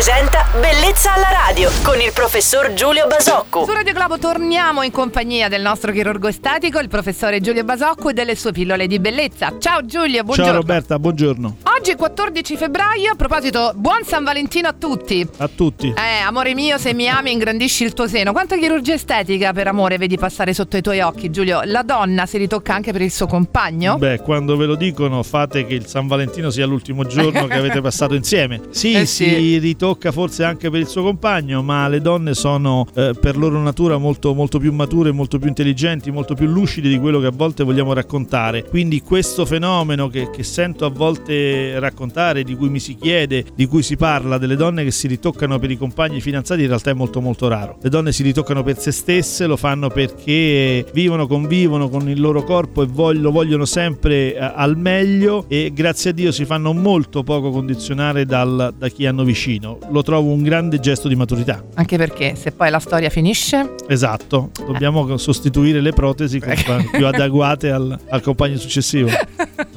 presenta Bellezza alla radio con il professor Giulio Basocco. Su Radio Globo torniamo in compagnia del nostro chirurgo estetico, il professore Giulio Basocco e delle sue pillole di bellezza. Ciao Giulio, buongiorno. Ciao Roberta, buongiorno. Oggi è 14 febbraio, a proposito, buon San Valentino a tutti. A tutti. Eh, amore mio, se mi ami ingrandisci il tuo seno. Quanta chirurgia estetica per amore vedi passare sotto i tuoi occhi, Giulio? La donna si ritocca anche per il suo compagno? Beh, quando ve lo dicono fate che il San Valentino sia l'ultimo giorno che avete passato insieme. Sì, Eh si sì. ritocca forse anche per il suo compagno, ma le donne sono eh, per loro natura molto, molto più mature, molto più intelligenti, molto più lucide di quello che a volte vogliamo raccontare. Quindi questo fenomeno che, che sento a volte raccontare, di cui mi si chiede, di cui si parla, delle donne che si ritoccano per i compagni fidanzati, in realtà è molto molto raro. Le donne si ritoccano per se stesse, lo fanno perché vivono, convivono con il loro corpo e vog- lo vogliono sempre eh, al meglio e grazie a Dio si fanno molto poco condizionare dal- da chi hanno vicino. Lo trovo un grande gesto di maturità. Anche perché se poi la storia finisce... Esatto, dobbiamo sostituire le protesi con più adeguate al, al compagno successivo.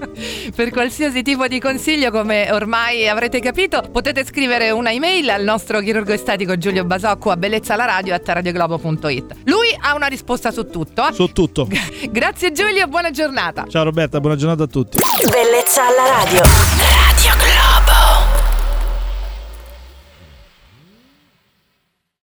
Per qualsiasi tipo di consiglio, come ormai avrete capito, potete scrivere una email al nostro chirurgo estetico Giulio Basocco a bellezzalaradio.it. Lui ha una risposta su tutto. Su tutto. Grazie Giulio, buona giornata. Ciao Roberta, buona giornata a tutti. Bellezza alla radio.